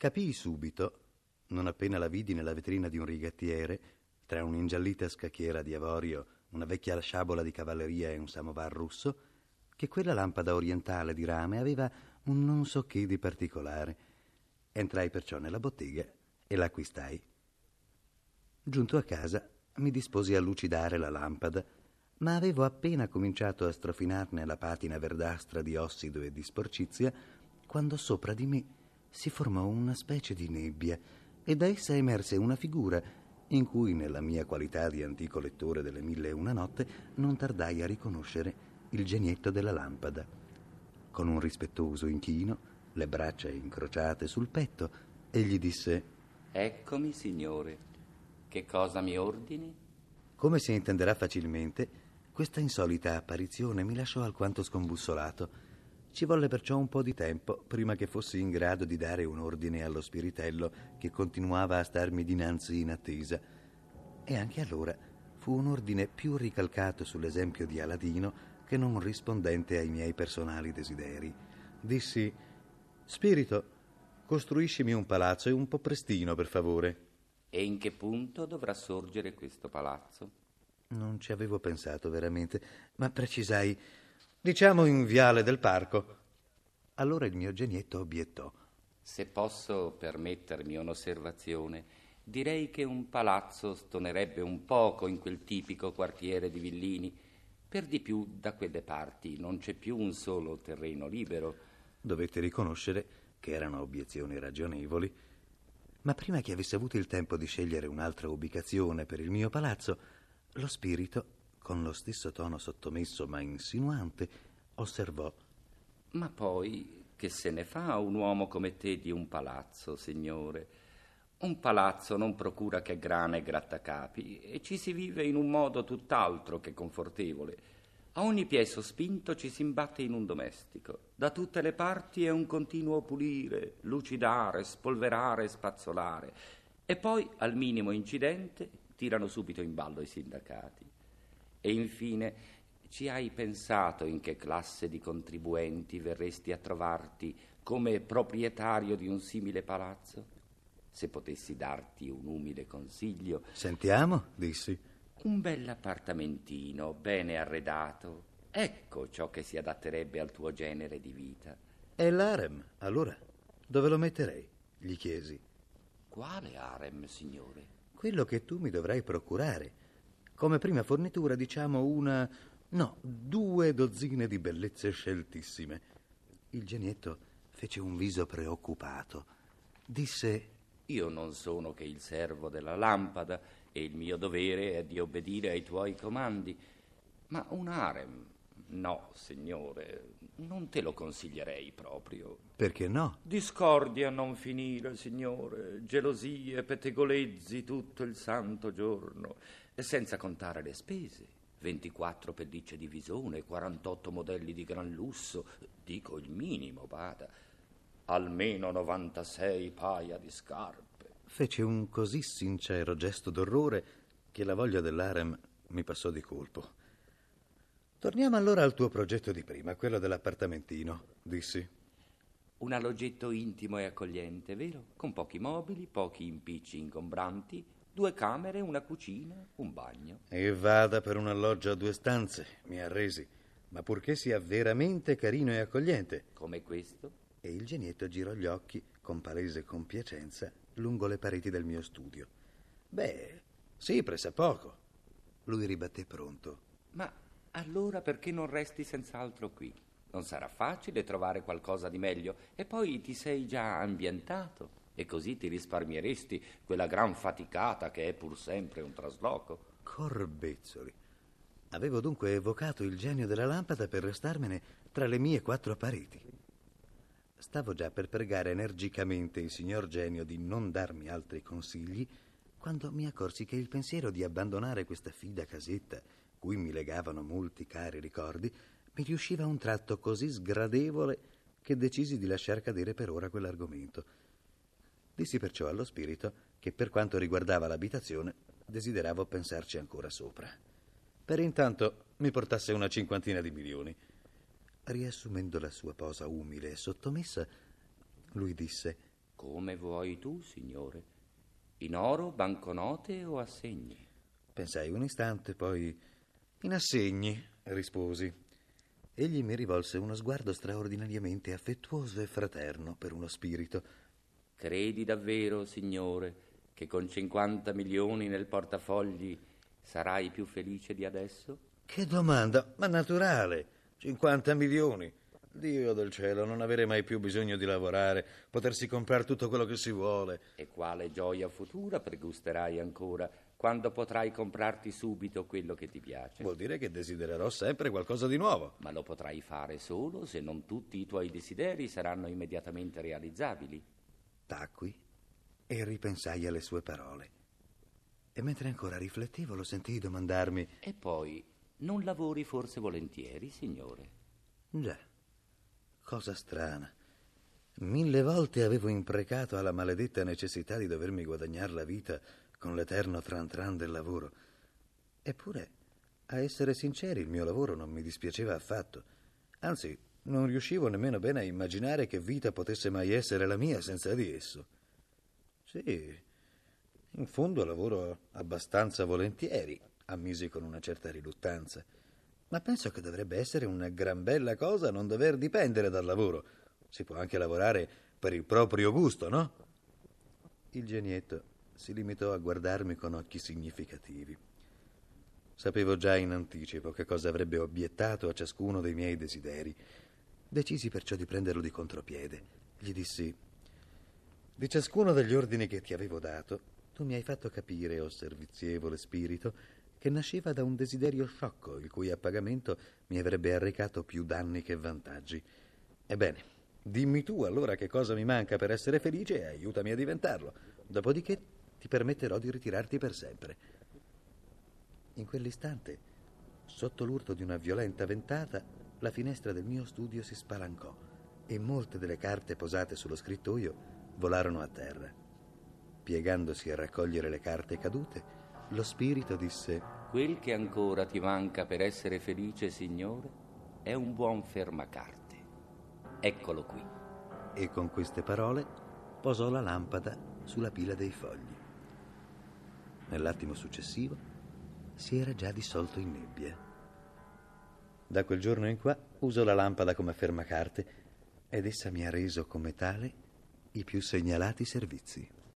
Capii subito, non appena la vidi nella vetrina di un rigattiere, tra un'ingiallita scacchiera di avorio, una vecchia sciabola di cavalleria e un samovar russo, che quella lampada orientale di rame aveva un non so che di particolare. Entrai perciò nella bottega e l'acquistai. Giunto a casa, mi disposi a lucidare la lampada, ma avevo appena cominciato a strofinarne la patina verdastra di ossido e di sporcizia, quando sopra di me si formò una specie di nebbia e da essa emerse una figura in cui, nella mia qualità di antico lettore delle mille e una notte, non tardai a riconoscere il genietto della lampada. Con un rispettoso inchino, le braccia incrociate sul petto, egli disse: Eccomi, signore. Che cosa mi ordini? Come si intenderà facilmente, questa insolita apparizione mi lasciò alquanto scombussolato. Ci volle perciò un po' di tempo prima che fossi in grado di dare un ordine allo spiritello che continuava a starmi dinanzi in attesa. E anche allora fu un ordine più ricalcato sull'esempio di Aladino che non rispondente ai miei personali desideri. Dissi: Spirito, costruiscimi un palazzo e un po' prestino, per favore. E in che punto dovrà sorgere questo palazzo? Non ci avevo pensato veramente, ma precisai, diciamo in viale del parco. Allora il mio genietto obiettò. Se posso permettermi un'osservazione, direi che un palazzo stonerebbe un poco in quel tipico quartiere di villini. Per di più, da quelle parti non c'è più un solo terreno libero. Dovette riconoscere che erano obiezioni ragionevoli ma prima che avesse avuto il tempo di scegliere un'altra ubicazione per il mio palazzo, lo spirito, con lo stesso tono sottomesso ma insinuante, osservò. Ma poi che se ne fa un uomo come te di un palazzo, signore? Un palazzo non procura che grana e grattacapi e ci si vive in un modo tutt'altro che confortevole. A ogni piè sospinto ci si imbatte in un domestico. Da tutte le parti è un continuo pulire, lucidare, spolverare spazzolare. E poi, al minimo incidente, tirano subito in ballo i sindacati. E infine, ci hai pensato in che classe di contribuenti verresti a trovarti come proprietario di un simile palazzo? Se potessi darti un umile consiglio. Sentiamo, dissi. Un bell'appartamentino, bene arredato. Ecco ciò che si adatterebbe al tuo genere di vita. E l'harem, allora? Dove lo metterei? Gli chiesi. Quale harem, signore? Quello che tu mi dovrai procurare. Come prima fornitura, diciamo, una. no, due dozzine di bellezze sceltissime. Il genietto fece un viso preoccupato. Disse: Io non sono che il servo della lampada e il mio dovere è di obbedire ai tuoi comandi. Ma un harem, no, signore, non te lo consiglierei proprio. Perché no? Discordia a non finire, signore, gelosie, pettegolezzi tutto il santo giorno, senza contare le spese. 24 pellicce di visone, 48 modelli di gran lusso, dico il minimo, bada. Almeno 96 paia di scarpe fece un così sincero gesto d'orrore che la voglia dell'harem mi passò di colpo. Torniamo allora al tuo progetto di prima, quello dell'appartamentino, dissi. Un alloggetto intimo e accogliente, vero? Con pochi mobili, pochi impicci ingombranti, due camere, una cucina, un bagno. E vada per un alloggio a due stanze, mi arresi, ma purché sia veramente carino e accogliente. Come questo? E il genietto girò gli occhi con palese compiacenza lungo le pareti del mio studio. Beh, sì, pressappoco. Lui ribatté pronto. Ma allora perché non resti senz'altro qui? Non sarà facile trovare qualcosa di meglio e poi ti sei già ambientato e così ti risparmieresti quella gran faticata che è pur sempre un trasloco. Corbezzoli. Avevo dunque evocato il genio della lampada per restarmene tra le mie quattro pareti. Stavo già per pregare energicamente il signor Genio di non darmi altri consigli quando mi accorsi che il pensiero di abbandonare questa fida casetta, cui mi legavano molti cari ricordi, mi riusciva un tratto così sgradevole che decisi di lasciar cadere per ora quell'argomento. Dissi perciò allo spirito che per quanto riguardava l'abitazione desideravo pensarci ancora sopra. Per intanto mi portasse una cinquantina di milioni Riassumendo la sua posa umile e sottomessa, lui disse: Come vuoi tu, signore? In oro, banconote o assegni? Pensai un istante, poi in assegni, risposi. Egli mi rivolse uno sguardo straordinariamente affettuoso e fraterno per uno spirito. Credi davvero, signore, che con 50 milioni nel portafogli sarai più felice di adesso? Che domanda, ma naturale. 50 milioni. Dio del cielo, non avere mai più bisogno di lavorare, potersi comprare tutto quello che si vuole. E quale gioia futura pregusterai ancora quando potrai comprarti subito quello che ti piace? Vuol dire che desidererò sempre qualcosa di nuovo. Ma lo potrai fare solo se non tutti i tuoi desideri saranno immediatamente realizzabili. Tacqui e ripensai alle sue parole. E mentre ancora riflettevo lo sentii domandarmi... E poi, non lavori forse volentieri, signore? Già, cosa strana. Mille volte avevo imprecato alla maledetta necessità di dovermi guadagnare la vita con l'eterno tran tran del lavoro. Eppure, a essere sinceri, il mio lavoro non mi dispiaceva affatto. Anzi, non riuscivo nemmeno bene a immaginare che vita potesse mai essere la mia senza di esso. Sì, in fondo lavoro abbastanza volentieri, ammisi con una certa riluttanza. Ma penso che dovrebbe essere una gran bella cosa non dover dipendere dal lavoro. Si può anche lavorare per il proprio gusto, no? Il genietto si limitò a guardarmi con occhi significativi. Sapevo già in anticipo che cosa avrebbe obiettato a ciascuno dei miei desideri. Decisi perciò di prenderlo di contropiede. Gli dissi: Di ciascuno degli ordini che ti avevo dato, tu mi hai fatto capire, o oh servizievole spirito, che nasceva da un desiderio sciocco, il cui appagamento mi avrebbe arrecato più danni che vantaggi. Ebbene, dimmi tu allora che cosa mi manca per essere felice e aiutami a diventarlo. Dopodiché ti permetterò di ritirarti per sempre. In quell'istante, sotto l'urto di una violenta ventata, la finestra del mio studio si spalancò e molte delle carte posate sullo scrittoio volarono a terra. Piegandosi a raccogliere le carte cadute, lo spirito disse: Quel che ancora ti manca per essere felice, signore, è un buon fermacarte. Eccolo qui. E con queste parole posò la lampada sulla pila dei fogli. Nell'attimo successivo si era già dissolto in nebbia. Da quel giorno in qua uso la lampada come fermacarte ed essa mi ha reso come tale i più segnalati servizi.